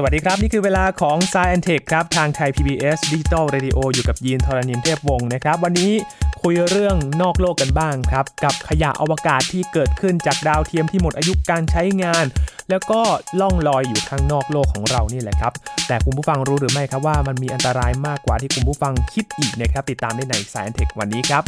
สวัสดีครับ นี่คือเวลาของ s ซ e n t e c h ครับ ทางไทย PBS Digital Radio อยู่กับยีนทรณินเทพวงศ์นะครับ วันนี้คุยเรื่องนอกโลกกันบ้างครับ กับขยะอวกาศที่เกิดขึ้นจากดาวเทียมที่หมดอายุการใช้งาน แล้วก็ล่องลอยอยู่ข้างนอกโลกของเรานี่แหละครับ แต่คุณผู้ฟังรู้หรือไม่ครับว่ามันมีอันตรายมากกว่าที่คุณผู้ฟังคิดอีกนะครับติดตามได้ใน s ซ e n t e c h วันนี้ครับ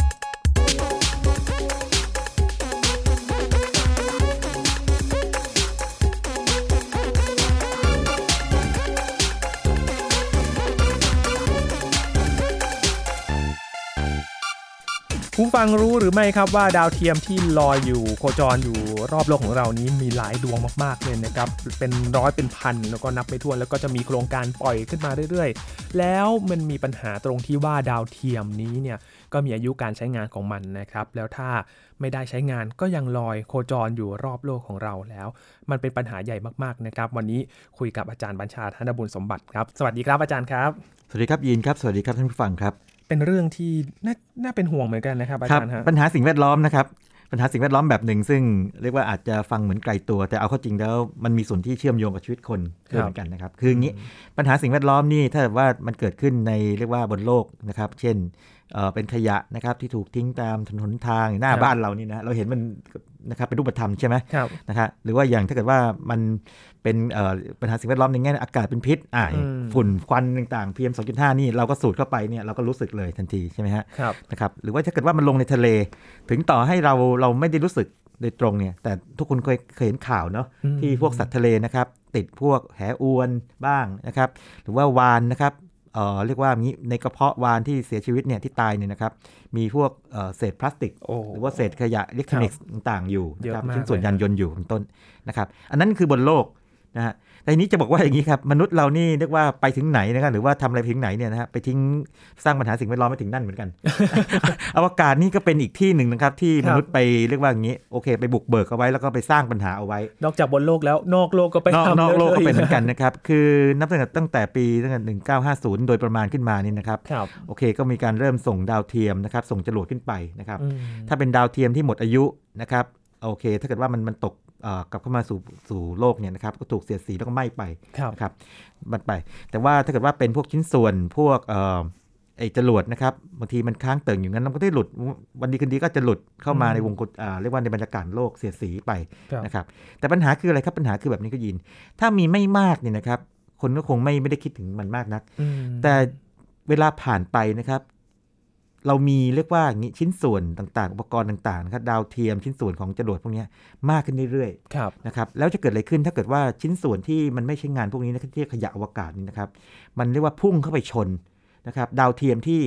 ผู้ฟังรู้หรือไม่ครับว่าดาวเทียมที่ลอยอยู่โคจรอยู่รอบโลกของเรานี้มีหลายดวงมากๆเลยนะครับเป็นร้อยเป็นพันแล้วก็นับไม่ถ้วนแล้วก็จะมีโครงการปล่อยขึ้นมาเรื่อยๆ แล้วมันมีปัญหาตรงที่ว่าดาวเทียมนี้เนี่ยก็มีอายุการใช้งานของมันนะครับ แล้วถ้าไม่ได้ใช้งานก็ยังลอยโคจรอยู่รอบโลกของเราแล้ว มันเป็นปัญหาใหญ่มากๆนะครับ วันนี้คุยกับอาจารย์บัญชาธนบุญสมบัติครับ สวัสดีครับอาจารย์ครับ สวัสดีครับยีนครับ สวัสดีครับท่านผู้ฟังครับ เป็นเรื่องที่น่าน่าเป็นห่วงเหมือนกันนะครับอาครัจารย์ฮะปัญหาสิ่งแวดล้อมนะครับปัญหาสิ่งแวดล้อมแบบหนึ่ง ซึ่งเรียกว่าอาจจะฟังเหมือนไกลตัว แต่เอาเข้าจริงแล้วมันมีส่วนที่เชื่อมโยงกับชีวิตคนด้วยเหมือนกันนะครับคืออย่างนี้ปัญหาสิ่งแวดล้อมนี่ถ้าว่ามันเกิดขึ้นในเรียกว่าบนโลกนะครับ เช่นเอ่อเป็นขยะนะครับที่ถูกทิ้งตามถนนทางหน้าบ้านเรานี่นะเราเห็นมัน นะครับเป็นรูปธรรมใช่ไหมครับนะครับหรือว่าอย่างถ้าเกิดว่ามันเป็นเอ่อปัญหาสิ่งแวดล้อมในแง่อากาศเป็นพิษอ่าอืมฝุ่นควันต่างๆ PM 2.5 นี่เราก็สูดเข้าไปเนี่ยเราก็รู้สึกเลยทันทีใช่ไหมฮะครับนะครับหรือว่าถ้าเกิดว่ามันลงในทะเล ถึงต่อให้เราเราไม่ได้รู้สึกโดยตรงเนี่ยแต่ทุกคนเคยเคยเห็นข่าวเนาะอืมที่พวกสัตว์ทะเลนะครับติดพวกแหอวนบ้างนะครับ หรือว่าวานนะครับ เอ่อเรียกว่าอย่างนี้ในกระเพาะวานที่เสียชีวิตเนี่ยที่ตายเนี่ยนะครับมีพวกเอ่อเศษพลาสติกโอ้หรือว่าเศษขยะอิเล็กทรอนิกส์ต่างๆอยู่นะครับเยอะมากชิ้นส่วนเลยยานยนต์อยู่เป็นต้นนะครับ อันนั้นคือบนโลก นะฮะแต่ทีนี้จะบอกว่าอย่างนี้ครับ มนุษย์เรานี่เรียกว่าไปถึงไหนนะครับหรือว่าทำอะไรไปถึงไหนเนี่ยนะฮะไปทิ้งสร้างปัญหาสิ่งแวดล้อมไปถึงนั่นเหมือนกัน อวกาศนี่ก็เป็นอีกที่หนึ่งนะครับ ที่ครัมบนุษย์ไปเรียกว่าอย่างนี้โอเค ไปบุกเบิกเอาไว้แล้วก็ไปสร้างปัญหาเอาไว้ นอกจากบนโลกแล้วนอกโลกก็ไปนอกทำนอกโลกก็ยเป็นเหมือนกันนะครับคือนับตั้งแต่ตั้งแต่ปีตั้งแต่1950โดยประมาณขึ้นมานี่นะครับครับโอเค ก็มีการเริ่มส่งดาวเทียมนะครับส่งจรวดขึ้นไปนะครับอืมถ้าเป็นดาวเทียมที่หมดอายุนะครับโอเค ถ้าเกิดว่ามันมันตกเอ่อ กลับเข้ามาสู่สู่โลกเนี่ยนะครับก็ถูกเสียดสีแล้วก็ไหม้ไปครับนะครับมันไป แต่ว่าถ้าเกิดว่าเป็นพวกชิ้นส่วนพวกเอ่อไอ้จรวดนะครับบางทีมันค้างเติ่งอยู่งั้นมันก็ได้หลุดวันดีคืนดีก็จะหลุดเข้ามาอืมในวงกลอ่าเรียกว่าในบรรยากาศโลกเสียดสีไปครับนะครับแต่ปัญหาคืออะไรครับปัญหาคือแบบนี้ก็ยิน ถ้ามีไม่มากเนี่ยนะครับ คนก็คงไม่ไม่ได้คิดถึงมันมากนักอืมแต่เวลาผ่านไปนะครับ เรามีเรียกว่าอย่างนี้ชิ้นส่วนต่างๆ อุปกรณ์ต่างๆนะครับดาวเทียมชิ้นส่วนของจรวดพวกเนี้ยมากขึ้นเรื่อยครับๆนะครับแล้วจะเกิดอะไรขึ้นถ้าเกิดว่าชิ้นส่วนที่มันไม่ใช้งานพวกนี้นะครับที่เรียกขยะอวกาศนี่นะครับ มันเรียกว่าพุ่งเข้าไปชนนะครับ ดาวเทียมที่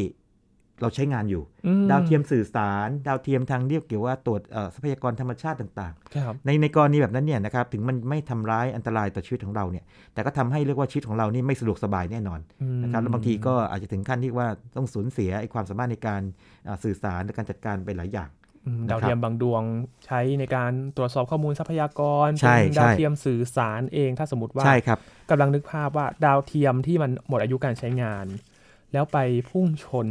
เราใช้งานอยู่อืดาวเทียมสื่อสาร ดาวเทียมทางเรียกเกี่ยวว่าตรวจเอ่อทรัพยากรธรรมชาติต่างครับๆในในกรณีแบบนั้นเนี่ยนะครับถึงมันไม่ทำร้ายอันตรายต่อชีวิตของเราเนี่ยแต่ก็ทำให้เรียกว่าชีวิตของเรานี่ไม่สะดวกสบายแน่นอนอืมนะครับแล้วบางทีก็อาจจะถึงขั้นที่ว่าต้องสูญเสียไอ้ความสามารถในการอ่าสื่อสารในการจัดการไปหลายอย่างอืมนะครับดาวเทียมบางดวงใช้ในการตรวจสอบข้อมูลทรัพยากรใช่เป็นดาวใช่เทียมสื่อสารเองถ้าสมมติว่าใช่ครับกำลังนึกภาพว่าดาวเทียมที่มันหมดอายุการใช้งาน แล้วไปพุ่งชน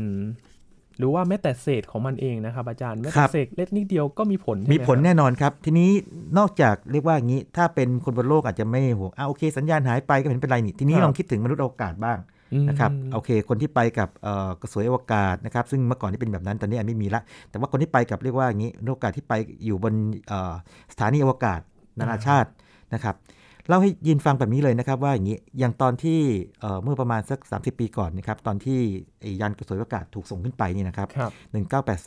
หรือว่าแม้แต่เศษของมันเองนะครับอาจารย์แม้ครัแต่บเศษเล็กนิดเดียวก็มีผลใช่ไหมีผลครับแน่นอนครับ ทีนี้นอกจากเรียกว่าอย่างนี้ ถ้าเป็นคนบนโลกอาจจะไม่ห่วงอ่าโอเค สัญญาณหายไปก็ไม่เห็นเป็นไรนี่ทีนี้ครับลองคิดถึงมนุษย์อวกาศบ้างอืมนะครับโอเค คนที่ไปกับเอ่อกระสวยอวกาศนะครับซึ่งเมื่อก่อนนี่เป็นแบบนั้นตอนนี้อันไม่มีละ แต่ว่าคนที่ไปกับเรียกว่าอย่างนี้มนุษย์อวกาศที่ไปอยู่บนเอ่อสถานีอวกาศนานาชาตินะครับ เล่าให้ยินฟังแบบนี้เลยนะครับว่าอย่างนี้อย่างตอนที่เอ่อเมื่อประมาณสัก 30 ปีก่อนนะครับตอนที่ไอ้ยานกระสวยอวกาศถูกส่งขึ้นไปนี่นะครับครับ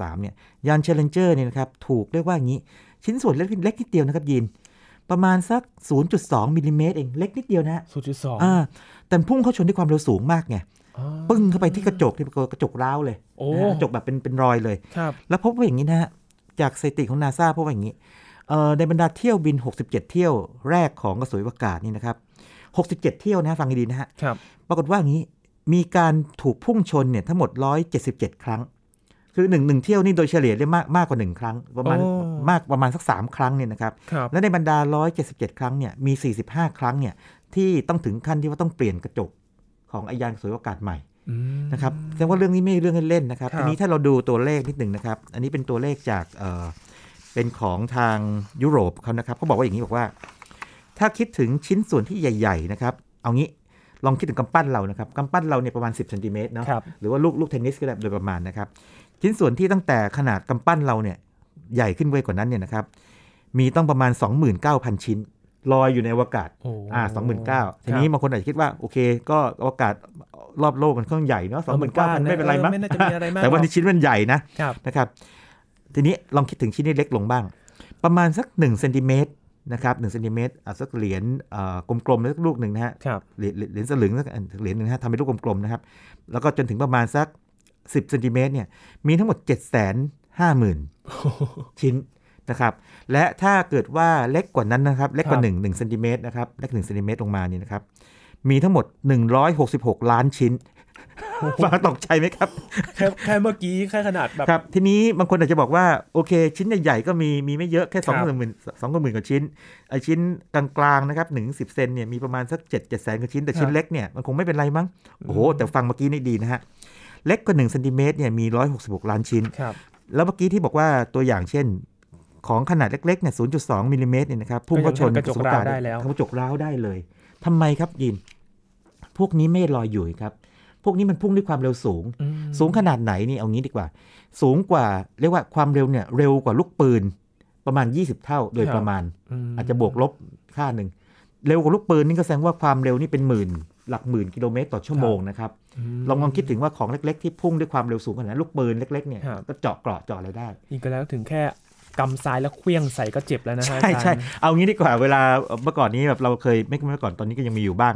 1983เนี่ยยาน Challenger เนี่ยนะครับถูกเรียกว่าอย่างนี้ ชิ้นส่วนเล็กเล็กนิดเดียวนะครับยิน ประมาณสัก 0.2มิลลิเมตรเองเล็กนิดเดียวนะฮะศูนย์จุดสองอ่าแต่พุ่งเข้าชนด้วยความเร็วสูงมากไงปึ้งเข้าไปที่กระจกที่กระจกร้าวเลยโอ้นะฮะกระจกแบบเป็นเป็นรอยเลยครับแล้วพบว่าอย่างนี้นะฮะจากสถิติของนาซาพบว่าอย่างนี้เอ่อ ในบรรดาเที่ยวบิน 67 เที่ยวแรกของกระสวยอวกาศนี่นะครับ 67 เที่ยวนะฮะฟังให้ดีนะฮะครับปรากฏว่าอย่างนี้มีการถูกพุ่งชนเนี่ยทั้งหมด 177 ครั้ง คือหนึ่งหนึ่งเที่ยวนี่โดยเฉลี่ยได้มากมากกว่า 1 ครั้ง ประมาณโอ้มากประมาณสัก 3 ครั้งเนี่ยนะครับครับและในบรรดา 177 ครั้งเนี่ยมี 45 ครั้งเนี่ยที่ต้องถึงขั้นที่ว่าต้องเปลี่ยนกระจกของไอยานสวยอากาศใหม่อืมนะครับแสดงว่าเรื่องนี้ไม่ใช่เรื่องเล่นๆนะครับครับทีนี้ถ้าเราดูตัวเลขนิดหนึ่งนะครับ อันนี้เป็นตัวเลขจาก เอ่อเป็นของทางยุโรปเขานะครับเขาบอกว่าอย่างนี้บอกว่า ถ้าคิดถึงชิ้นส่วนที่ใหญ่ ๆ นะครับ เอางี้ลองคิดถึงกำปั้นเรานะครับกำปั้นเราเนี่ยประมาณ 10เซนติเมตรเนาะครับหรือว่าลูกลูกเทนนิสก็ได้โดยประมาณนะครับ ชิ้นส่วนที่ตั้งแต่ขนาดกำปั้นเราเนี่ยใหญ่ขึ้นไปกว่านั้นเนี่ยนะครับ มีต้องประมาณ 29,000 ชิ้นลอยอยู่ในอวกาศโอ้อ่า29,000ทีนี้บางคนอาจจะคิดว่าโอเค ก็อวกาศรอบโลกมันค่อนข้างใหญ่เนาะ29,000ไม่เป็นไรมั้งไม่น่าจะมีอะไรมากแต่ว่าหรนี่อกชิ้นมันใหญ่นะครับนะครับ ทีนี้ลองคิดถึงชิ้นที่เล็กลงบ้าง ประมาณสัก1เซนติเมตรนะครับ1เซนติเมตรอะสักเหรียญเอ่อกลมๆสักลูกหนึ่งนะฮะครับเหรียญเหรียญสลึงสักอันเหรียญหนึ่งนะฮะทำเป็นลูกกลมๆนะครับ แล้วก็จนถึงประมาณสัก 10เซนติเมตรเนี่ยมีทั้งหมด 7 5 0 0 0 0 ชิ้นนะครับ และถ้าเกิดว่าเล็กกว่านั้นนะครับ เล็กกว่าครับ1 1เซนติเมตรนะครับเล็ก1เซนติเมตรลงมานี่นะครับ มีทั้งหมด 166 ล้านชิ้น ฟังตกใจไหมครับ แค่แค่เมื่อกี้แค่ขนาดแบบครับ ทีนี้บางคนอาจจะบอกว่าโอเค ชิ้นใหญ่ๆก็มีมีไม่เยอะแค่สองครับหมื่นสองหมื่นกว่าชิ้นไอชิ้นกลางๆนะครับหนึ่งสิบเซนเนี่ยมีประมาณสักเจ็ดเจ็ดแสนกว่าชิ้นแต่ชิ้นเล็กเนี่ยมันคงไม่เป็นไรมั้งโอ้โหแต่ฟังเมื่อกี้นี่ดีนะฮะเล็กกว่า1เซนติเมตรเนี่ยมี 166 ล้านชิ้นครับแล้วเมื่อกี้ที่บอกว่าตัวอย่างเช่น ของขนาดเล็กๆเนี่ย 0.2 มิลลิเมตรเนี่ยนะครับพุ่งเข้าชนกระจกสุญญร้าวได้แล้วกระจกร้าวได้เลยทำไมครับยิน พวกนี้ไม่ลอยอยู่ครับ พวกนี้มันพุ่งด้วยความเร็วสูงอืมสูงขนาดไหนนี่เอางี้ดีกว่า สูงกว่าเรียกว่าความเร็วเนี่ยเร็วกว่าลูกปืนประมาณ 20 เท่าโดยประมาณมอาจจะบวกลบค่าหนึ่งเร็วกว่าลูกปืนนี่ก็แสดงว่าความเร็วนี่เป็นหมื่น หลักหมื่นกิโลเมตรต่อชั่วโมงนะครับมลองลองคิดถึงว่าของเล็ก ๆ ที่พุ่งด้วยความเร็วสูงขนาดนั้นลูกปืนเล็กๆเนี่ยครับก็เจาะเกราะเจาะอะไรได้อีกก็แล้วถึงแค่ กำซ้ายแล้วเคลี้ยงใส่ก็เจ็บแล้วนะฮะใช่อาจารย์ใช่เอางี้ดีกว่าเวลาเมื่อก่อนนี้แบบเราเคยไม่เมื่อก่อนตอนนี้ก็ยังมีอยู่บ้าง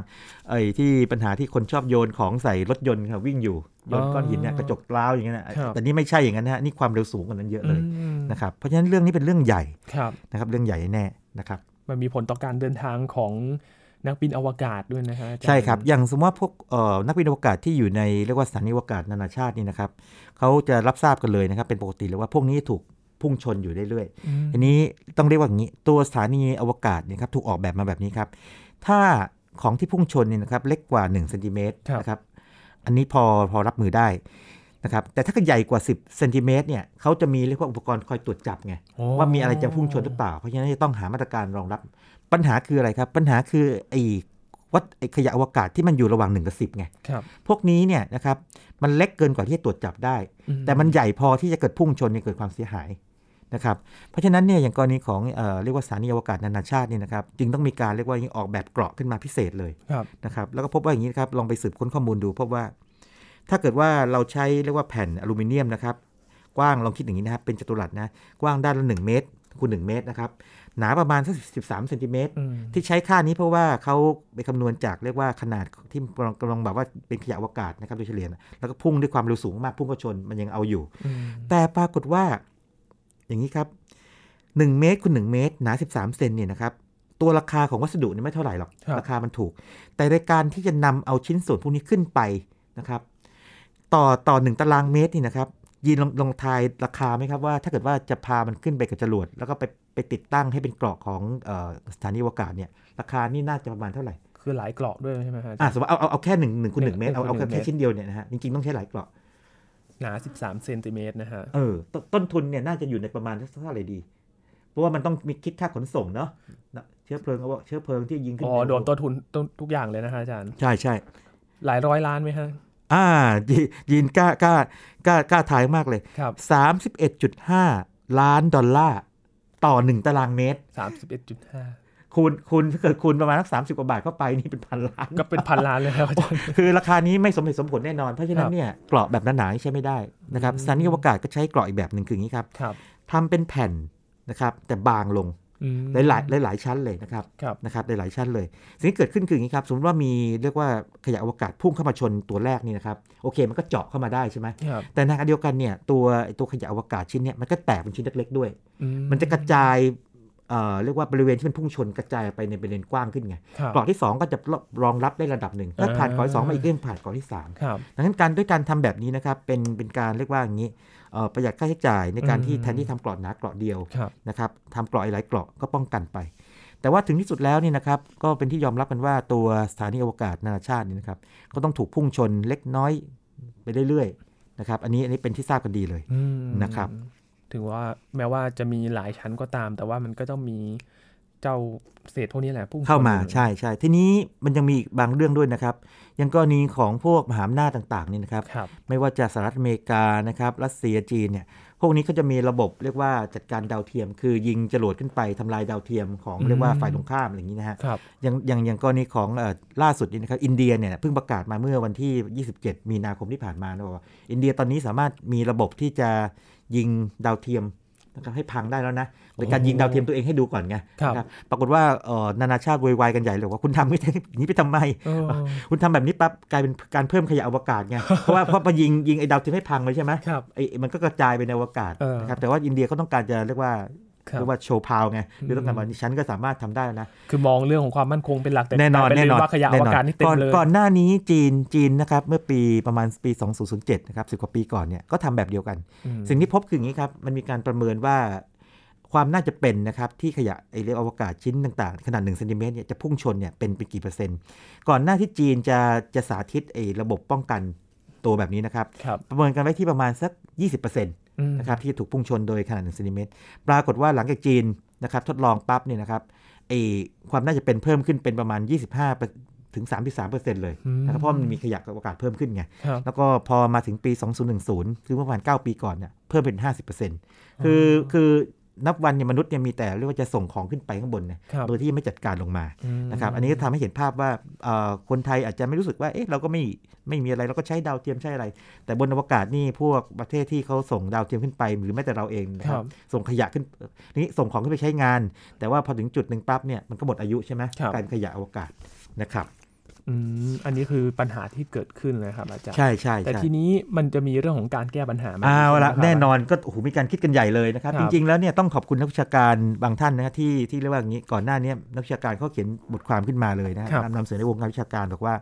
ไอ้ที่ปัญหาที่คนชอบโยนของใส่รถยนต์ครับวิ่งอยู่โยนก้อนหินเนี่ยกระจกร้าวอย่างเงี้ยนะครับแต่นี่ไม่ใช่อย่างนั้นนะฮะนี่ความเร็วสูงกว่านั้นเยอะเลยอืมนะครับเพราะฉะนั้นเรื่องนี้เป็นเรื่องใหญ่ครับนะครับเรื่องใหญ่แน่นะครับมันมีผลต่อการเดินทางของนักบินอวกาศด้วยนะฮะอาจาย์ใช่ครับ อย่างสมมติว่าพวกเอ่อนักบินอวกาศที่อยู่ในเรียกว่าสถานีอวกาศนานาชาตินี่นะครับเขาจะรับทราบกันเลยนะครับเป็นปกติเลยว่าพวกนี้ถูก พุ่งชนอยู่เรื่อยอืมๆอันนี้ต้องเรียกว่าอย่างนี้ ตัวสถานีอวกาศเนี่ยครับถูกออกแบบมาแบบนี้ครับ ถ้าของที่พุ่งชนเนี่ยนะครับเล็กกว่า1เซนติเมตรนะครับ อันนี้พอพอรับมือได้นะครับ แต่ถ้าเกิดใหญ่กว่า 10เซนติเมตรเนี่ยเขาจะมีเรียกว่าอุปกรณ์คอยตรวจจับไงโอ้ว่ามีอะไรจะพุ่งชนหรือเปล่า เพราะฉะนั้นจะต้องหามาตรการรองรับ ปัญหาคืออะไรครับ ปัญหาคือไอ้วัดไอ้ขยะอวกาศที่มันอยู่ระหว่าง 1 กับ 10ไงครับพวกนี้เนี่ยนะครับมันเล็กเกินกว่าที่จะตรวจจับได้อืแต่มันใหญ่พอที่จะเกิดพุ่งชนเนี่ยเกิดความเสียหาย นะครับ เพราะฉะนั้นเนี่ยอย่างกรณีของเอ่อเรียกว่าสถานีอวกาศนานาชาติเนี่ยนะครับจึงต้องมีการเรียกว่าออกแบบเกราะขึ้นมาพิเศษเลยครับนะครับแล้วก็พบว่าอย่างนี้นะครับลองไปสืบค้นข้อมูลดูพบว่า ถ้าเกิดว่าเราใช้เรียกว่าแผ่นอลูมิเนียมนะครับกว้างลองคิดอย่างนี้นะครับเป็นจัตุรัสนะกว้างด้านละ1เมตรคูณ1เมตรนะครับหนาประมาณสัก13เซนติเมตรอืมที่ใช้ค่านี้เพราะว่าเขาไปคำนวณจากเรียกว่าขนาดที่กำลังกำลังแบบว่าเป็นขยะอวกาศนะครับโดยเฉลี่ยนะแล้วก็พุ่งด้วยความเร็วสูงมากพุ่งก็ชนมันยังเอาอยู่อืมแต่ปรากฏว่า อย่างนี้ครับ1เมตรคูณ1เมตรหนา 13เซนเนี่ยนะครับตัวราคาของวัสดุเนี่ยไม่เท่าไหร่หรอกครับราคามันถูก แต่ในการที่จะนำเอาชิ้นส่วนพวกนี้ขึ้นไปนะครับ ต่อต่อหนึ่งตารางเมตรนี่นะครับยีนลองลองทายราคาไหมครับว่า ถ้าเกิดว่าจะพามันขึ้นไปกับจรวดแล้วก็ไปไปติดตั้งให้เป็นเกราะของเออสถานีอวกาศเนี่ยราคานี่น่าจะประมาณเท่าไหร่ คือหลายเกราะด้วยใช่ไหมฮะอาจาอะรย์สมมติเอาเอาเอาแค่หนึ่งหนึ่งคูณหนึ่งเมตรเอาหนึ่เอางคูณหนึ่งแค่เมตรชิ้นเดียวเนี่ยนะฮะจริงๆต้องใช้หลายเกราะ หนา 13เซนติเมตรนะฮะ เออตต้นทุนเนี่ยน่าจะอยู่ในประมาณเท่าไหร่ดี เพราะว่ามันต้องมีคิดค่าขนส่งเนาะนะเชื้อเพลิงเอาว่าเชื้อเพลิงที่ยิงขึ้นอ๋อโดนต้นทุนต้นทุกอย่างเลยนะฮะอาจารย์ ใช่ใช่หลายร้อยล้านไหมฮะอ่ายียินกล้ากล้ากล้ากล้าทายมากเลยครับ31.5ล้านดอลลาร์ต่อ1ตารางเมตร31.5 คูณคูณถ้าเกิดคูณประมาณสักสามสิบกว่าบาทเข้าไปนี่เป็นพันล้านก็เป็นพันล้านเลยครับอาจารย์คือราคานี้ไม่สมเหตุสมผลแน่นอน เพราะฉะนั้ครันบเนี่ยเกราะแบบหนาๆนี่ใช้ไม่ได้นะครับอืมสถานีอวกาศก็ใช้เกราะอีกแบบหนึ่งคืออย่างนี้ครับครับทำเป็นแผ่นนะครับแต่บางลงอืมหลายๆหลายๆชั้นเลยนะครับครับนะครับหลายๆชั้นเลย สิ่งที่เกิดขึ้นคืออย่างนี้ครับ สมมติว่ามีเรียกว่าขยะอวกาศพุ่งเข้ามาชนตัวแรกนี่นะครับโอเค มันก็เจาะเข้ามาได้ใช่ไหมครับแต่ในขณะเดียวกันเนี่ยตัวไอ้ตัวขยะอวกาศชิ้นเนี่ยมันก็แตกเป็นชิ้นเล็กๆด้วยอืมันจะกระจาย เอ่อเรียกว่าบริเวณที่มันพุ่งชนกระจายไปในบริเวณกว้างขึ้นไงครับเกราะที่ 2 ก็จะรองรับได้ระดับหนึ่งถ้าผ่านเกราะที่สองมาอีกก็ผ่านเกราะที่สามครับดังนั้นการด้วยการทำแบบนี้นะครับเป็นเป็นการเรียกว่าอย่างนี้เอ่อประหยัดค่าใช้จ่ายในการที่อืมแทนที่ทำเกราะหนาเกราะเดียวครับนะครับทำเกราะหลายเกราะก็ป้องกันไป แต่ว่าถึงที่สุดแล้วนี่นะครับก็เป็นที่ยอมรับกันว่าตัวสถานีอวกาศนานาชาตินี่นะครับก็ต้องถูกพุ่งชนเล็กน้อยไปเรื่อยๆนะครับอันนี้อันนี้เป็นที่ทราบกันดีเลยอืมนะครับ ถึงว่าแม้ว่าจะมีหลายชั้นก็ตาม แต่ว่ามันก็ต้องมีเจ้าเศษพวกนี้แหละพุ่งชนเข้ามาอยู่ใช่ใช่ทีนี้มันยังมีอีกบางเรื่องด้วยนะครับอยังกรณีของพวกมหาอำนาจต่างๆนี่นะครับครับไม่ว่าจะสหรัฐอเมริกานะครับรัสเซียจีนเนี่ยพวกนี้เขาจะมีระบบเรียกว่าจัดการดาวเทียม คือยิงจรวดขึ้นไปทำลายดาวเทียมของอืมเรียกว่าฝ่ายตรงข้ามอะไรอย่างนี้นะฮะครับอย่างอย่างอย่างกรณีของเอ่อล่าสุดนี่นะครับอินเดียเนี่ยเพิ่งประกาศมาเมื่อวันที่ 27 มีนาคมที่ผ่านมานะบอกว่าอินเดียตอนนี้สามารถมีระบบที่จะ ยิงดาวเทียมนะครับให้พังได้แล้วนะโดยการยิงดาวเทียมตัวเองให้ดูก่อนไงครับนะครับปรากฏว่าเอ่อนานาชาติโวยวายกันใหญ่เลยว่าคุณทำไม่ได้อย่างนี้ไปทำไมเออคุณทำแบบนี้ปั๊บกลายเป็นการเพิ่มขยะอวกาศไงเพราะว่าเพราะพอยิงยิงไอ้ดาวเทียมให้พังเลยใช่ไหมครับไอ้มันก็กระจายไปในอวกาศเออนะครับแต่ว่าอินเดียเขาต้องการจะเรียกว่าครับ เรียกว่าโชว์พาวไงหรือต้องการว่าฉันก็สามารถทำได้นะ คือมองเรื่องของความมั่นคงเป็นหลักแต่แน่นอนกลายเป็แน่นอนว่าขยะอวกาศนี่เต็มก่อนเลยก่อนหน้านี้จีนจีนนะครับเมื่อปีประมาณปี 2007 นะครับสิกว่าปีก่อนเนี่ยก็ทำแบบเดียวกันอืมสิ่งที่พบคืออย่างนี้ครับ มันมีการประเมินว่า ความน่าจะเป็นนะครับที่ขยะไอเรียกอวกาศชิ้นต่างๆ ขนาด1เซนติเมตรเนี่ยจะพุ่งชนเนี่ยเป็นเป็นกี่เปอร์เซ็นต์ ก่อนหน้าที่จีนจะจะสาธิตไอระบบป้องกันตัวแบบนี้นะครับครับประเมินกันไว้ที่ประมาณสัก 20%น อืมะครับที่ถูกพุ่งชนโดยขนาด1เซนติเมตรปรากฏว่าหลังจากจีนนะครับทดลองปั๊บเนี่ยนะครับไอความน่าจะเป็นเพิ่มขึ้นเป็นประมาณ 25 ถึง 33%เลยนะครับเพราะมันมีขยะอวกาศเพิ่มขึ้นไงครับแล้วก็พอมาถึงปี 2010 คือเมื่อประมาณ 9 ปีก่อนเนี่ยเพิ่มเป็น 50%คือคือ นับวันเนี่ยมนุษย์เนี่ยมีแต่เรียกว่าจะส่งของขึ้นไปข้างบนเนี่ยครับโดยที่ไม่จัดการลงมามนะครับอันนี้ก็ทำให้เห็นภาพว่าเอ่อคนไทยอาจจะไม่รู้สึกว่าเอ๊ะเราก็ไม่ไม่มีอะไรเราก็ใช้ดาวเทียมใช้อะไร แต่บนอวกาศนี่พวกประเทศที่เขาส่งดาวเทียมขึ้นไป หรือแม้แต่เราเองนะคครัรับบส่งขยะขึ้นนี่ส่งของขึ้นไปใช้งาน แต่ว่าพอถึงจุดหนึ่งปั๊บเนี่ยมันก็หมดอายุใช่ไหมครับกลายเป็นขยะอวกาศนะครับ อืมอันนี้คือปัญหาที่เกิดขึ้นเลยครับอาจารย์ใช่ใช่แต่ใช่ทีนี้มันจะมีเรื่องของการแก้ปัญหาไหมเอาละใช่ไหมครับแน่นอนก็โอ้โหมีการคิดกันใหญ่เลยนะครับครัจบริง ๆ แล้วเนี่ยต้องขอบคุณนักวิชาการบางท่านนะครับที่ที่เรียกว่าอย่างนี้ก่อนหน้านี้นักวิชาการเขาเขียนบทความขึ้นมาเลยนะคครัรับบนำเสนอในวงการวิชาการบอกว่า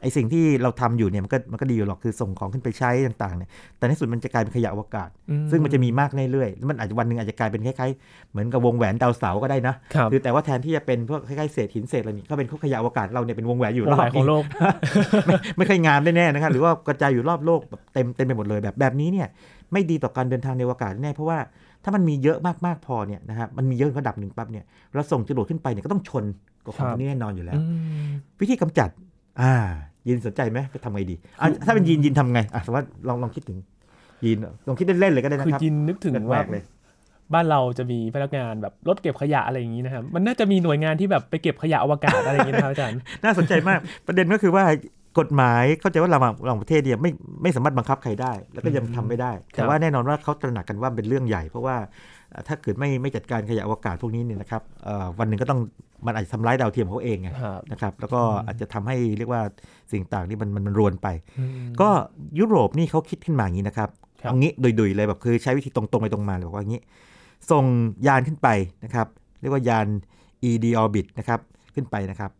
ไอ้สิ่งที่เราทำอยู่เนี่ยมันก็มันก็ดีอยู่หรอกคือส่งของขึ้นไปใช้ต่างๆเนี่ยแต่ในที่สุดมันจะกลายเป็นขยะอวกาศอืซึ่งมันจะมีมากเรื่อยๆแล้วมันอาจจะวันหนึ่งอาจจะกลายเป็นคล้ายๆเหมือนกับวงแหวนดาวเสาร์ก็ได้นะครับคือแต่ว่าแทนที่จะเป็นพวกคล้ายๆเศษหินเศษอะไรนี่ก็เป็นพวกขยะอวกาศเราเนี่ยเป็นวงแหวนอยู่วรงอไหบนของโลกไม่ไม่ค่อยงามแน่ๆนะครับหรือว่ากระจายอยู่รอบโลกแบบเต็มเต็มไปหมดเลยแบบแบบนี้เนี่ยไม่ดีต่อการเดินทางในอวกาศแน่เพราะว่าถ้ามันมีเยอะมากๆพอเนี่ยนะครับมันมีเยอะระดับหนึ่งปั๊บเนี่ยเราส่งจรวดขึ้นไปเนี่ยก็ต้องชนกับของครับพวกนี้แน่นอนอยู่แล้วอืมวิธีกำจัด อ่า ยินสนใจไหมไปทำไงดีอะถ้าเป็นยินยินทำไงอะสมมติว่าลองลองคิดถึงยินลองคิดเล่นๆเลยก็ได้นะคือครับจินนึกถึงแรว่ากๆเลยบ้านเราจะมีพนักงานแบบรถเก็บขยะอะไรอย่างนี้นะครับ มันน่าจะมีหน่วยงานที่แบบไปเก็บขยะอวกาศอะไรอย่างนี้นะครับอาจารย์ น่าสนใจมาก ประเด็นก็คือว่ากฎหมายเข้าใจว่าเราเราประเทศเนี่ยไม่ไม่สามารถบังคับใครได้ แล้วก็ยังทำไม่ได้ แต่ว่าแน่นอนว่าเขาตระหนักกันว่าเป็นเรื่องใหญ่ เพราะว่าเอ่อ ถ้าเกิดไม่ไม่จัดการขยะอวกาศพวกนี้เนี่ยนะครับเอ่อวันหนึ่งก็ต้องมันอาจจะทำร้ายดาวเทียมเขาเองไงครับนะครับแล้วก็อืมอาจจะทำให้เรียกว่าสิ่งต่างนี่มันมันมันรวนไปอืมก็ยุโรปนี่เขาคิดขึ้นมาอย่างนี้นะครับครับเอางี้ดุยๆเลยแบบคือใช้วิธีตรงๆไปตรงมาเลยบอกว่าอย่างนี้ ส่งยานขึ้นไปนะครับ เรียกว่ายาน ED orbit นะครับขึ้นไปนะครับ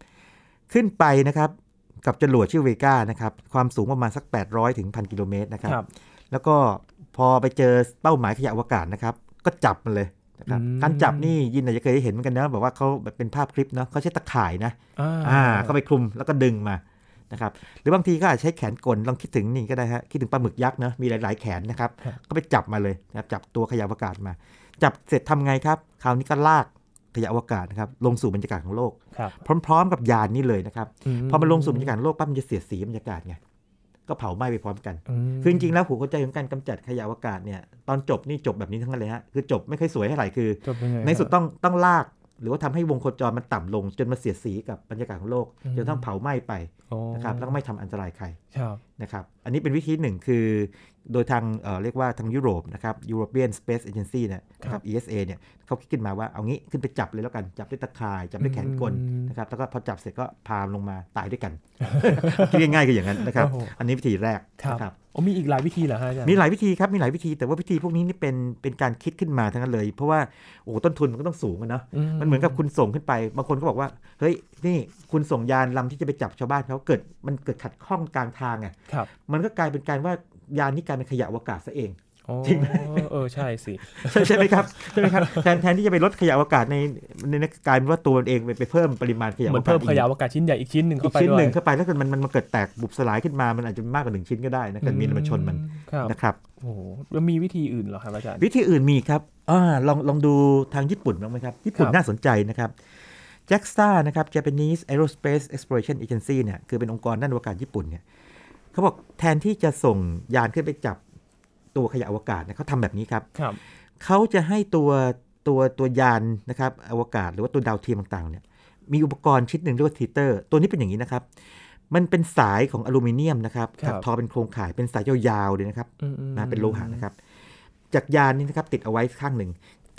ขึ้นไปนะครับกับจรวดชื่อเวก้านะครับความสูงประมาณสัก 800ถึง1,000กิโลเมตรนะครับครับ แล้วก็พอไปเจอเป้าหมายขยะอวกาศนะครับ ก็จับมันเลยนะครับอืมการจับนี่ยินอาจจะเคยเห็นเหมือนกันนะแบบว่าเขาแบบเป็นภาพคลิปเนาะเขาใช้ตะข่ายนะอ่าอ่าเข้าไปคลุมแล้วก็ดึงมานะครับหรือบางทีก็อาจใช้แขนกลลองคิดถึงนี่ก็ได้ฮะคิดถึงปลาหมึกยักษ์เนะมีหลาย ๆ แขนนะครับครับก็ไปจับมาเลยนะครับจับตัวขยะอวกาศมา จับเสร็จทำไงครับคราวนี้ก็ลากขยะอวกาศนะครับลงสู่บรรยากาศของโลกครับพร้อม ๆ กับยานนี้เลยนะครับมพอมันลงสู่บรรยากาศของโลกปั๊บมันจะเสียดสีบรรยากาศไง ก็เผาไหม้ไปพร้อมกันมคือจริงๆแล้วหัวใจของการกำจัดขยะอวกาศเนี่ยตอนจบนี่จบแบบนี้ทั้งนั้นเลยฮะคือจบไม่ค่อยสวยเท่าไหร่คือจบยังไงในสุดครับต้องต้องลาก หรือว่าทำให้วงโคจรมันต่ำลง จนมาเสียดสีกับบรรยากาศของโลกอืมจนต้องเผาไหม้ไปโอ้นะครับแล้วก็ไม่ทำอันตรายใครครับนะครับ อันนี้เป็นวิธีหนึ่งคือ โดยทางเอ่อเรียกว่าทางยุโรปนะครับ European Space Agency เนี่ยนะครับ ESA เนี่ยเขาคิดขึ้นมาว่าเอางี้ขึ้นไปจับเลยแล้วกัน จับด้วยตะข่าย จับด้วยแขนกลอืมนะครับแล้วก็พอจับเสร็จก็พามลงมาตายด้วยกันคิดง่ายๆคืออย่างนั้นนะครับโอ้โหอันนี้วิธีแรกครับนะครับโอ้มีอีกหลายวิธีเหรอฮะอาจารย์มีหลายวิธีครับมีหลายวิธีแต่ว่าวิธีพวกนี้นี่เป็นเป็นการคิดขึ้นมาทั้งนั้นเลย เพราะว่าโอ้โหต้นทุนมันก็ต้องสูงอะเนาะมันเหมือนกับคุณส่งขึ้นไป บางคนก็บอกว่าเฮ้ย นี่คุณส่งยานลำที่จะไปจับชาวบ้านเขาเกิดมันเกิดขัดข้องกลางทางไงครับมันก็กลายเป็นการว่ายานนี้กลายเป็นขยะอวกาศซะเองโอ้จริงไหมเออใช่สิใช่ใช่ไหมครับใช่ไหมครับแทนแทนที่จะไปลดขยะอวกาศในในในกลายเป็นว่าตัวมันเองไปไปเพิ่มปริมาณขยะเหอมืวอนกาศเพิ่มอีขกยะอวกาศชิ้นใหญ่อีกชิ้นหนึ่งอีเข้ากไปชิ้นด้วยหนึ่งเข้าไปแล้วเกิดมันมันมันเกิดแตกบุบสลายขึ้นมามันอาจจะมากกว่าหนึ่งชิ้นก็ได้นะเกิดมีอะไรมาชนมันครับนะครับโอ้โหแล้วมีวิธีอื่นเหรอครับอาจารย์วิธีอื่นมีครับอ่าลองลองดูทางญี่ปุ่นบ้างไหมครับญี่ปุ่นครับน่าสนใจนะครับ JAXA นะครับ Japanese Aerospace Exploration Agency เนี่ยคือเป็นองค์กรด้านอวกาศญี่ปุ่นเนี่ยเขาบอกแทนที่จะส่งยานขึ้นไปจับตัวขยะอวกาศเนี่ยเขาทำแบบนี้ครับครับ เขาจะให้ตัวตัวตัวยานนะครับอวกาศหรือว่าตัวดาวเทียมต่างๆเนี่ยมีอุปกรณ์ชิ้นหนึ่งเรียกว่าทีเตอร์ ตัวนี้เป็นอย่างนี้นะครับ มันเป็นสายของอลูมิเนียมนะครับครับถักทอเป็นโครงข่ายเป็นสายยาวๆเลยนะครับอืมอืมนะเป็นโลหะนะครับ จากยานนี้นะครับติดเอาไว้ข้างหนึ่ง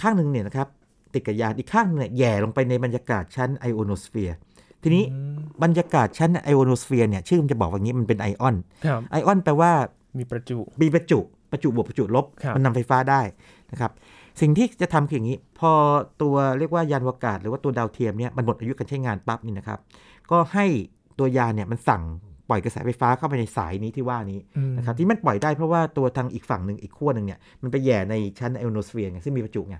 ข้างหนึ่งเนี่ยนะครับ ติดกับยานอีกข้างหนึ่งเนี่ยแหย่ลงไปในบรรยากาศชั้นไอโอโนสเฟียร์ทีนี้อืมบรรยากาศชั้นไอโอโนสเฟียร์เนี่ยชื่อมันจะบอกว่าอย่างนี้มันเป็นไอออนครับไอออนแปลว่ามีประจุมีประจุประจุบวกประจุลบครับมันนำไฟฟ้าได้นะครับสิ่งที่จะทำคืออย่างนี้ พอตัวเรียกว่ายานอวกาศ หรือว่าตัวดาวเทียมเนี่ยมันหมดอายุการใช้งานปั๊บนี่นะครับ ก็ให้ตัวยานเนี่ยมันสั่งปล่อยกระแสไฟฟ้าเข้าไปในสายนี้ที่ว่านี้อืมนะครับที่มันปล่อยได้เพราะว่าตัวทางอีกฝั่งหนึ่งอีกขั้วหนึ่งเนี่ยมันไปแหย่ในชั้นไอโอโนสเฟียร์ไงซึ่งมีประจุไงก็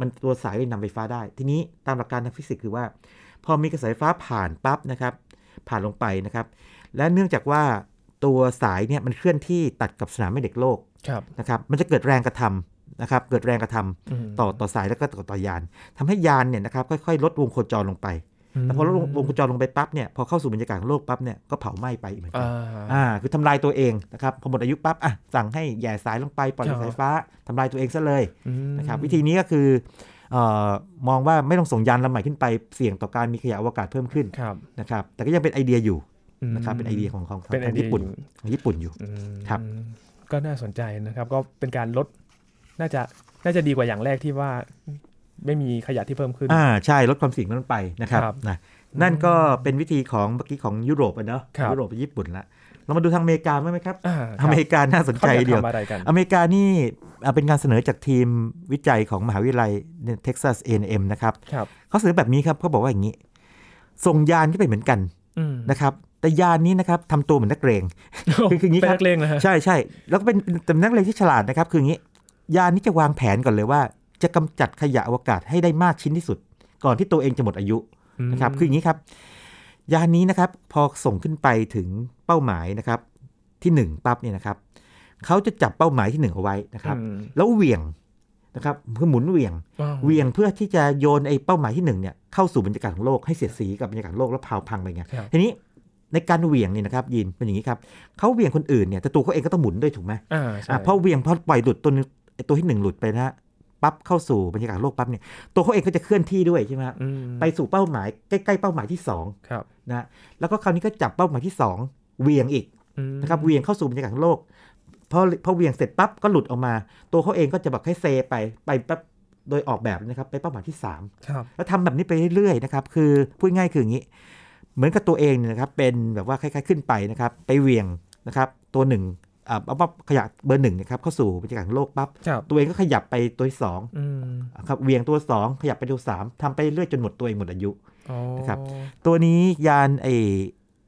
มันตัวสายเลยนำไฟฟ้าได้ ทีนี้ตามหลักการทางฟิสิกส์คือว่า พอมีกระแสไฟฟ้าผ่านปั๊บนะครับ ผ่านลงไปนะครับ และเนื่องจากว่าตัวสายเนี่ยมันเคลื่อนที่ตัดกับสนามแม่เหล็กโลกครับนะครับมันจะเกิดแรงกระทำนะครับเกิดแรงกระทำมต่อต่อสายแล้วก็ต่อต่อยานทำให้ยานเนี่ยนะครับค่อยๆ ลดวงโคจรลงไป แล้วพอลดวงวงโคจรลงไปปั๊บเนี่ยพอเข้าสู่บรรยากาศของโลกปั๊บเนี่ยก็เผาไหม้ไปอีกเหมือนกัอ่นาอ่าคือทำลายตัวเองนะครับพอหมดอายุปั๊บอะสั่งให้แหย่สายลงไปปล่อยครับกระแสไฟฟ้าทำลายตัวเองซะเลยอืมนะครับวิธีนี้ก็คือเอ่อมองว่าไม่ต้องส่งยานลำใหม่ขึ้นไปเสี่ยงต่อการมีขยะอวกาศเพิ่มขึ้นครับนะครับแต่ก็ยังเป็นไอเดียอยู่มนะครับเป็นไอเดียของของเป็นไอทางเดียญี่ปุ่นอยู่ของญี่ปุ่นอยู่อืมครับก็น่าสนใจนะครับก็เป็นการลดน่าจะน่าจะดีกว่าอย่างแรกที่ว่า ไม่มีขยะที่เพิ่มขึ้น อ่าใช่ลดความเสี่ยงนั้นไปนะครับครับนะนั่นก็เป็นวิธีของเมื่อกี้ของยุโรปอะเนาะครับยุโรปกับญี่ปุ่นละเรามาดูทางอเมริกาบ้างไหมครับอ่าอเมริกาน่าสนเขาใจอยากเดียวทำอะไรกันอเมริกานี่อ่าเป็นการเสนอจากทีมวิจัยของมหาวิทยาลัยเท็กซัส A&M นะครับครับ เขาเสนอแบบนี้ครับเขาบอกว่าอย่างนี้ ส่งยานขึ้นไปเหมือนกันอืมนะครับ แต่ยานนี้นะครับทำตัวเหมือนนักเรงคือคืออย่างนี้เป็นครับนักเลงนะฮะใช่ใช่แล้วก็เป็นเป็นนักเรงที่ฉลาดนะครับ คืออย่างนี้ ยานนี้จะวางแผนก่อนเลยว่า จะกำจัดขยะอวกาศให้ได้มากชิ้นที่สุด ก่อนที่ตัวเองจะหมดอายุนะครับคืออย่างนี้ครับ ยานนี้นะครับพอส่งขึ้นไปถึงเป้าหมายนะครับที่1ปั๊บเนี่ยนะครับเขาจะจับเป้าหมายที่1เอาไว้นะครับอืมแล้วเหวี่ยงนะครับคือหมุนเหวี่ยงว้าวเหวี่ยงเพื่อที่จะโยนไอ้เป้าหมายที่1เนี่ยเข้าสู่บรรยากาศของโลกให้เสียดสีกับบรรยากาศของโลกแล้วพาวพังไปไงครับทีนี้ในการเหวี่ยงเนี่ยนะครับยินเป็นอย่างนี้ครับเขาเหวี่ยงคนอื่นเนี่ยแต่ตัวเขาเองก็ต้องหมุนด้วยถูกไหมอ่าใช่อะพอเหวี่ยงพอปล่อยหลุดตัวนึงไอ้ตัวที่หนึ่งหลุดไปนะฮะ ปั๊บเข้าสู่บรรยากาศโลกปั๊บเนี่ยตัวเขาเองก็จะเคลื่อนที่ด้วยใช่ไหมฮะอืมไปสู่เป้าหมายใกล้ๆเป้าหมายที่สองครับนะแล้วก็คราวนี้ก็จับเป้าหมายที่สองเหวียงอีกอืมนะครับเหวียงเข้าสู่บรรยากาศของโลกพอพอเหวียงเสร็จปั๊บก็หลุดออกมา ตัวเขาเองก็จะแบบให้เซไปไปปั๊บโดยออกแบบนะครับไปเป้าหมายที่3ครับแล้วทำแบบนี้ไปเรื่อยๆนะครับคือพูดง่ายคืออย่างนี้ เหมือนกับตัวเองเนี่ยนะครับเป็นแบบว่าคล้ายๆขึ้นไปนะครับไปเหวียงนะครับตัวหนึ่งอ่า เอาปั๊บขยะเบอร์หนึ่งนะครับเข้าสู่บรรยากาศของโลกปั๊บครับตัวเองก็ขยับไปตัวที่สองอืมครับเหวียงตัวสองขยับไปตัวสามทำไปเรื่อยจนหมดตัวเองหมดอายุอ๋อนะครับตัวนี้ยานไอ้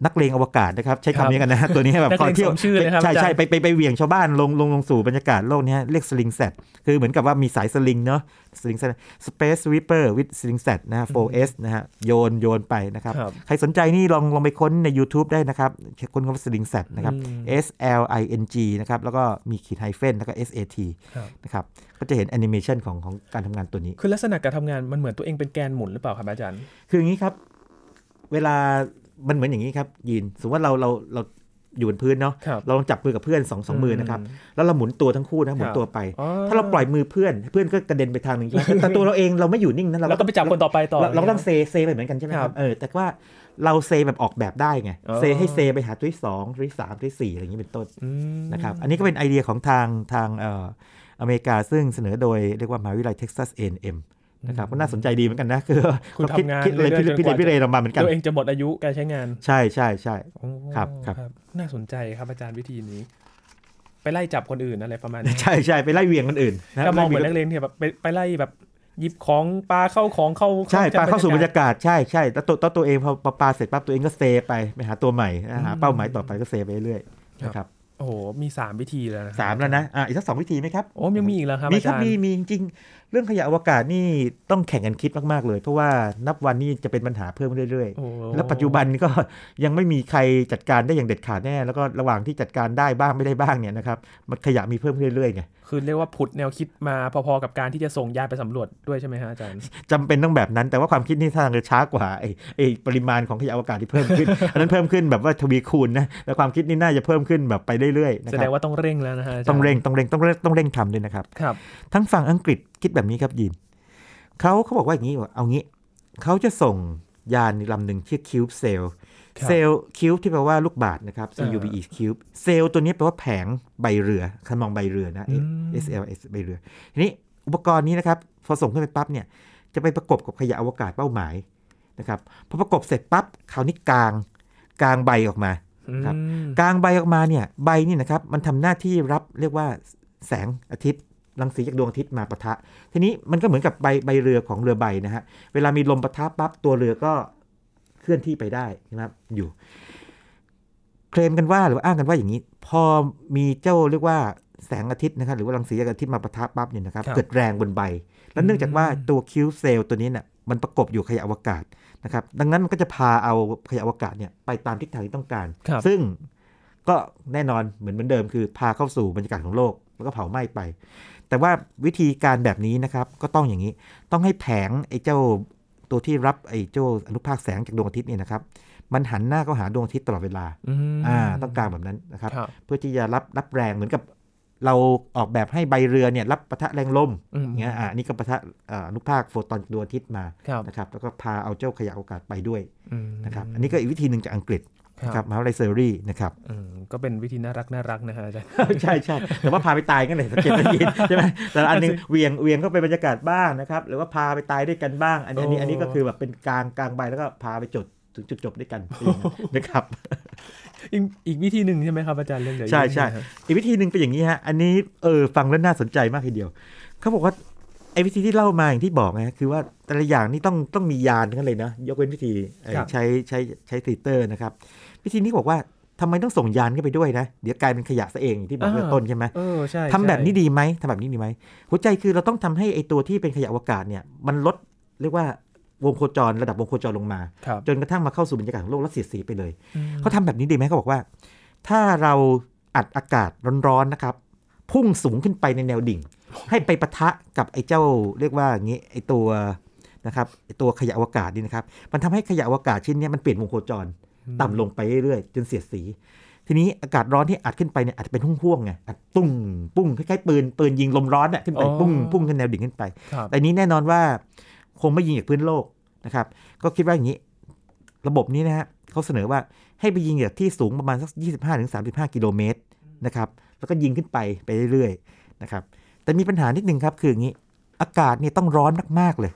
นักเลงอวกาศนะครับ ใช้ครับคำนี้กันนะฮะตัวนี้แบบนักเลงคอยเที่ยวสมชื่อเลยครับใช่อาจารย์ใช่ไปไปไปเหวี่ยงชาวบ้านลงลงลงสู่บรรยากาศโลกเนี้ยเรียกสลิงแซดคือเหมือนกับว่ามีสายสลิงเนาะสลิงแซด Space Sweeper with Sling Set นะฮะ 4S นะฮะ โยนโยนไปนะครับครับ ใครสนใจนี่ลองลองไปค้นใน YouTube ได้นะครับ ค้นคำว่าสลิงแซดนะครับอืม S L I N G นะครับ แล้วก็มีขีด hyphen แล้วก็ S A T ครับนะครับก็จะเห็นแอนิเมชันของของการทำงานตัวนี้ คือลักษณะการทำงานมันเหมือนตัวเองเป็นแกนหมุนหรือเปล่าครับอาจารย์ คืออย่างนี้ครับเวลา มันเหมือนอย่างนี้ครับยินสมมติว่าเราเราเราอยู่บนพื้นเนาะครับเราลองจับมือกับเพื่อนสองสองมือนะครับแล้วเราหมุนตัวทั้งคู่นะหมุนตัวไปอ๋อถ้าเราปล่อยมือเพื่อนเพื่อนก็กระเด็นไปทางหนึ่งใช่ไหมแต่ตัวเราเองเราไม่อยู่นิ่งนะเราแล้วก็ไปจับคนต่อไปต่อเราเราก็ต้องเซเซไปเหมือนกันใช่ไหมคครัรับบเออแต่ว่าเราเซแบบออกแบบได้ไงอ๋อเซให้เซไปหาตัวที่สองตัวที่สามตัวที่สี่อะไรอย่างนี้เป็นต้นอืมนะครับอันนี้ก็เป็นไอเดียของทางทางเอ่ออเมริกาซึ่งเสนอโดยเรียกว่ามหาวิทยาลัยเท็กซัส A&M นะครับก็น่าสนใจดีเหมือนกันนะ คือคุณเราคิดทำงานคิดเลยเรื่พี่อยๆจนกว่าพี่เรพี่เรเรามาเหมือนกันตัวเองจะหมดอายุการใช้งาน ใช่ใช่ใช่โอ้ครับครับ น่าสนใจครับอาจารย์วิธีนี้ ไปไล่จับคนอื่นอะไรประมาณนี้ใช่ใช่ไปไล่เวียงคนอื่นนะก็มองเหมือนไล่นักเลงที่แบบไปไปไล่แบบหยิบของปลาเข้าของเข้าใช่ปลาเข้าสู่บรรยากาศยากาศใช่ใช่แล้วตัวตัวตัวเองพอพอปลาเสร็จปั๊บตัวเองก็เซไปไปหาตัวใหม่นะหาอืมเป้าหมายต่อไปก็เซไปเรื่อยๆครับนะครับ โอ้โหมีสามวิธีแล้วนะสามแล้วนะอะอีกสักสองวิธีไหมครับโอ้ยังมีอีกแล้วครับมีอาครับจารย์มีมีจริงเรื่องขยะอวกาศนี่ต้องแข่งกันคิดมากๆเลย เพราะว่านับวันนี้จะเป็นปัญหาเพิ่มเรื่อยโอ้ๆแล้วปัจจุบันก็ยังไม่มีใครจัดการได้อย่างเด็ดขาดแน่ แล้วก็ระหว่างที่จัดการได้บ้างไม่ได้บ้างเนี่ยนะครับมันขยะมีเพิ่มขึ้นเรื่อยๆไง คือเรียกว่าผุดแนวคิดมาพอๆกับการที่จะส่งยานไปสำรวจด้วยใช่ไหมฮะอาจารย์จำเป็นต้องแบบนั้นแต่ว่าความคิดนี่ทางจะช้ากว่าไอ้ไอ้ปริมาณของขยะอวกาศที่เพิ่มขึ้น อันนั้นเพิ่มขึ้นแบบว่าทวีคูณนะแต่ความคิดนี่น่าจะเพิ่มขึ้นแบบไปเรื่อยๆนะแสคดรับงว่าต้องเร่งแล้วนะฮะอาจาย์ต้องเร่งต้องเร่งต้องเร่งต้องเร่งทำด้วยนะครับครับ ทั้งฝั่งอังกฤษคิดแบบนี้ครับยินเขาเขาบอกว่าอย่างนี้ว่าเอางี้เขาจะส่งยานลำหนึ่งชื่อ CubeSail ครับ sail cube ที่แปลว่าลูกบาศก์นะครับ C อ่า U B E CubeSail ตัวนี้แปลว่าแผงใบเรือคันมองใบเรือนะอืม S L S ใบเรือ ทีนี้อุปกรณ์นี้นะครับ พอส่งขึ้นไปปั๊บเนี่ย จะไปประกบกับขยะอวกาศเป้าหมายนะครับพอประกบเสร็จปั๊บคราวนี้กลางกลางใบออกมาครับอืมกลางใบออกมาเนี่ยใบนี่นะครับมันทำหน้าที่รับเรียกว่าแสงอาทิตย์รังสีจากดวงอาทิตย์มาปะทะ ทีนี้มันก็เหมือนกับใบใบเรือของเรือใบนะฮะเวลามีลมปะทะปั๊บตัวเรือก็ เคลื่อนที่ไปได้นะครับอยู่ เคลมกันว่าหรือว่าอ้างกันว่าอย่างนี้ พอมีเจ้าเรียกว่าแสงอาทิตย์นะครับหรือว่ารังสีจากอาทิตย์มาปะทะปั๊บเนี่ยนะครับครับเกิดแรงบนใบ แล้วเนื่องจากว่าอืมตัวคิวเซลล์ตัวนี้เนี่ยมันประกบอยู่ขยะอวกาศนะครับดังนั้นมันก็จะพาเอาขยะอวกาศเนี่ยไปตามทิศทางที่ต้องการครับซึ่งก็แน่นอนเหมือนเหมือนเดิมคือพาเข้าสู่บรรยากาศของโลกแล้วก็เผาไหม้ไป แต่ว่าวิธีการแบบนี้นะครับก็ต้องอย่างนี้ ต้องให้แผงไอ้เจ้า ตัวที่รับไอ้เจ้าอนุภาคแสงจากดวงอาทิตย์เนี่ยนะครับ มันหันหน้าเข้าหาดวงอาทิตย์ตลอดเวลาอืมอ่าต้องการแบบนั้นนะครับครับ เพื่อที่จะรับรับแรงเหมือนกับเราออกแบบให้ใบเรือเนี่ยรับปะทะแรงลมอืมอย่างเงี้ยอ่านี่ก็ปะทะอ่าอนุภาคโฟตอนจากดวงอาทิตย์มาครับนะครับแล้วก็พาเอาเจ้าขยะอวกาศไปด้วยอืมนะครับอันนี้ก็อีกวิธีหนึ่งจากอังกฤษค นะครัรับบมหาวิทยาลัยเซอรี่นะครับอืมก็เป็นวิธีน่ารักน่ารักนะฮะอาจารย์ใช่ใช่แต่ว่าพาไปตายกันเลยสังเกตได้ยินใช่ไหมแต่อันหนึงเวียงเวียงก็เป็นบรรยากาศบ้างนะครับหรือว่าพาไปตายด้วยกันบ้าง อันนี้อันนี้โอ้อันนี้ก็คือแบบเป็นกลางกลางใบแล้วก็พาไปจดถึงจุดจบด้วยกันนะครับอีกอีกวิธีหนึ่งใช่ไหมครับอาจารย์เรื่องเดี๋ยวใช่ใช่นะฮะอีกวิธีหนึ่งเป็นอย่างนี้ฮะอันนี้เออฟังแล้วน่าสนใจมากทีเดียว เขาบอกว่า ไอ้วิธีที่เล่ามาอย่างที่บอกนะคือว่าแต่ละอย่างนี่ต้องต้องมียานทั้งนั้นเลยนะยกเว้นวิธีเอ่อใช้ใช้ใช้ตีเตอร์นะครับ วิธีนี้บอกว่าทำไมต้องส่งยานเข้าไปด้วยนะ เดี๋ยวกลายเป็นขยะซะเองอย่างที่บอกเริ่มต้นใช่ไหมเออใช่ทำแบบนี้ใช่ดีไหมทำแบบนี้ดีไหมหัวใจคือเราต้องทำให้ไอ้ตัวที่เป็นขยะอวกาศเนี่ยมันลดเรียกว่าวงโคจรระดับวงโคจรลงมาครับจนกระทั่งมาเข้าสู่บรรยากาศของโลกแล้วเสียดสีไปเลยอืมเขาทำแบบนี้ดีไหมเขาบอกว่า ถ้าเราอัดอากาศร้อนๆนะครับ พุ่งสูงขึ้นไปในแนวดิ่ง ให้ไปปะทะกับไอ้เจ้าเรียกว่าอย่างนี้ไอ้ตัวนะครับไอ้ตัวขยะอวกาศนี่นะครับ มันทำให้ขยะอวกาศชิ้นเนี้ยมันเปลี่ยนวงโคจรต่ำลงไปเรื่อยๆจนเสียดสี ทีนี้อากาศร้อนที่อัดขึ้นไปเนี่ยอาจจะเป็นห่วงๆไงอัดปุ้งปุ้งคล้ายๆปืนปืนยิงลมร้อนน่ะขึ้นไปปุ้งปุ้งขึ้นแนวดิ่งขึ้นไปครับแต่นี้แน่นอนว่าคงไม่ยิงจากพื้นโลกนะครับ ก็คิดว่าอย่างนี้ ระบบนี้นะฮะเขาเสนอว่าให้ไปยิงจากที่สูงประมาณสัก 25-35 กิโลเมตรนะครับ แล้วก็ยิงขึ้นไปไปเรื่อยๆนะครับ แต่มีปัญหานิดนึงครับ คืออย่างนี้ อากาศเนี่ยต้องร้อนมากๆเลย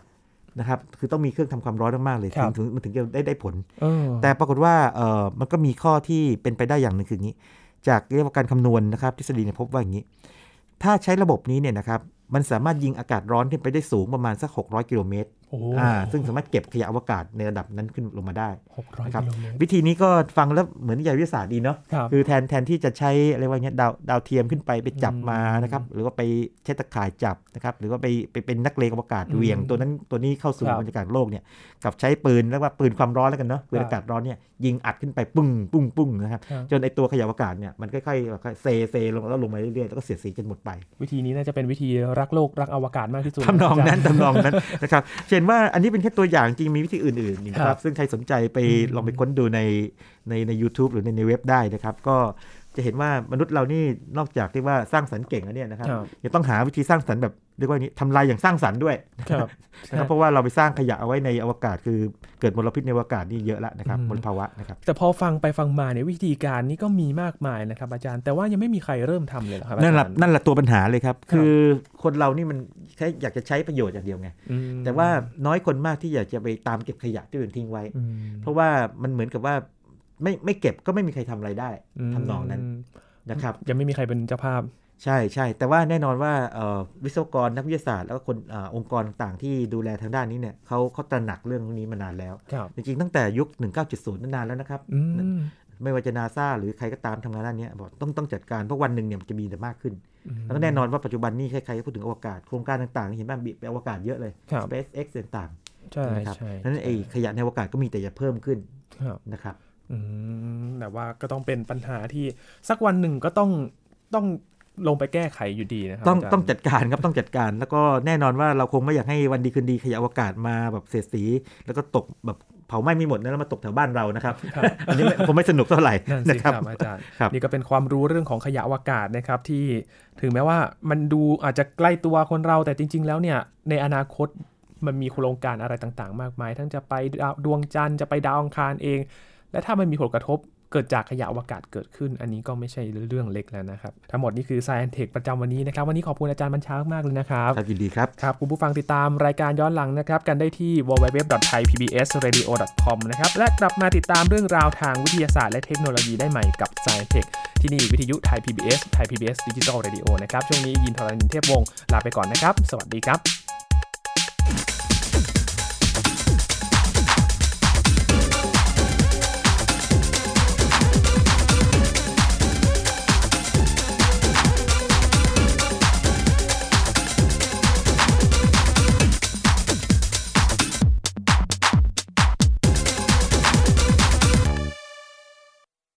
นะครับ คือต้องมีเครื่องทำความร้อนมากๆเลยครัถึบงถึงมันถึงจะได้ได้ผลเออแต่ปรากฏว่าเออมันก็มีข้อที่เป็นไปได้อย่างหนึ่งคืออย่างนี้ จากเรียกว่าการคำนวณนะครับ ทฤษฎีเนี่ยพบว่าอย่างนี้ ถ้าใช้ระบบนี้เนี่ยนะครับ มันสามารถยิงอากาศร้อนขึ้นไปได้สูงประมาณสัก 600 กิโลเมตรโอ้อ่าซึ่งสามารถเก็บขยะอวกาศในระดับนั้นขึ้นลงมาได้หกร้อยนะครับกิโลเมตรวิธีนี้ก็ฟังแล้วเหมือนนิยายวิทยาศาสตร์ดีเนาะครับคือแทนแทนที่จะใช้อะไรว่าเงี้ยดาวดาวเทียมขึ้นไปไปจับอืมมานะครับหรือว่าไปใช้ตะข่ายจับนะครับหรือว่าไปไปเป็นนักเลงอวกาศอืมเหวี่ยงตัวนั้นตัวนี้เข้าสู่ครับบรรยากาศโลกเนี่ยกับใช้ปืนแล้วว่าปืนความร้อนแล้วกันเนาะปืนครับอากาศร้อนเนี่ยยิงอัดขึ้นไปปุ้งปุ้งปุ้งนะครับครับจนไอตัวขยะอวกาศเนี่ยมันค่อยๆค่อยๆเซเซลงแล้วลงมาเรื่อยๆแล้วก็เสียดสีจนหมดไป วิธีนี้น่าจะเป็นวิธีรักโลกรักอวกาศมากที่สุดทำนองนั้นาจารย์ทำนองนั้นนะครับเช่นว่าอันนี้เป็นแค่ตัวอย่างจริงมีวิธีอื่นๆอีกนะคครัรับบซึ่งใครสนใจไปอืมลองไปค้นดูในในใน u t u b e หรือในในเว็บได้นะครับ ก็ จะเห็นว่ามนุษย์เรานี่นอกจากที่ว่าสร้างสรรค์เก่งแล้วเนี่ยนะครับครับยังต้องหาวิธีสร้างสรรค์แบบเรียกว่าอย่างนี้ทำลายอย่างสร้างสรรค์ด้วยครับนะครับเพราะว่าเราไปสร้างขยะเอาไว้ในอวกาศ คือเกิดมลพิษในอวกาศนี่เยอะแล้วนะครับอืมมลภาวะนะครับแต่พอฟังไปฟังมาเนี่ยวิธีการนี้ก็มีมากมายนะครับอาจารย์ แต่ว่ายังไม่มีใครเริ่มทำเลยเหรอครับนั่นแหละอาจารย์นั่นแหละตัวปัญหาเลยครับ คือคนเรานี่มันแค่อยากจะใช้ประโยชน์อย่างเดียวไงอืมแต่ว่าน้อยคนมากที่อยากจะไปตามเก็บขยะที่อื่นทิ้งไว้อืมเพราะว่ามันเหมือนกับว่า ไม่ไม่เก็บก็ไม่มีใครทำอะไรได้ทำนองนั้นมนะครับ ยังไม่มีใครเป็นเจ้าภาพ ใช่ใช่แต่ว่าแน่นอนว่าเอ่อวิศวกรนักวิทยาศาสตร์ แล้วก็คนอาองค์กรต่างๆที่ดูแลทางด้านนี้เนี่ยเขาเขาตระหนักเรื่องพวกนี้มานานแล้วครับจริงๆ ตั้งแต่ยุค 1970นั่นนานแล้วนะครับอืมไม่ว่าจะนาซาหรือใครก็ตามทำงานด้านเนี้ยบอกต้องต้องจัดการเพราะวันหนึ่งเนี่ยมันจะมีแต่มากขึ้น แล้วก็แน่นอนว่าปัจจุบันนี้ใครๆก็พูดถึงอวกาศโครงการต่างๆเห็นบ้างบิไปอวกาศเยอะเลยครับ SpaceX ต่างใช่ๆนะครับใช่นั้นไอ้ขยะในอวกาศก็มีแต่จะเพิ่มขึ้นครับนะครับอืม แต่ว่าก็ต้องเป็นปัญหาที่สักวันหนึ่งก็ต้องต้องลงไปแก้ไขอยู่ดีนะครัต้องาจารย์ต้องจัดการครับต้องจัดการ แล้วก็แน่นอนว่าเราคงไม่อยากให้วันดีคืนดีขยะอวกาศมาแบบเสียดสี แล้วก็ตกแบบเผาไหม้ไม่หมดนะแล้วมาตกแถวบ้านเรานะครับ อันนี้ไม่คงไม่สนุกเท่าไหร่นั่นนะสิคครัรับบอาจารย์ครับนี่ก็เป็นความรู้เรื่องของขยะอวกาศนะครับที่ถึงแม้ว่ามันดูอาจจะใกล้ตัวคนเราแต่จริง ๆ แล้วเนี่ยในอนาคตมันมีโครงการอะไรต่างๆ มากมาย ทั้งจะไปดาวดวงจันทร์จะไปดาวอังคารเอง และถ้ามันมีผลกระทบเกิดจากขยะอวกาศเกิดขึ้น อันนี้ก็ไม่ใช่เรื่องเล็กแล้วนะครับ ทั้งหมดนี่คือ Science Tech ประจำวันนี้นะครับ วันนี้ขอบคุณอาจารย์บัญชามากเลยนะครับ ครับ ยินดีครับ ครับ คุณผู้ฟังติดตามรายการย้อนหลังนะครับ กันได้ที่ www.thaipbsradio.com นะครับ และกลับมาติดตามเรื่องราวทางวิทยาศาสตร์และเทคโนโลยีได้ใหม่กับ Science Tech ที่นี่วิทยุไทย PBS ไทย PBS Digital Radio นะครับ ช่วงนี้ยินทรณินเทพวงศ์ลาไปก่อนนะครับ สวัสดีครับ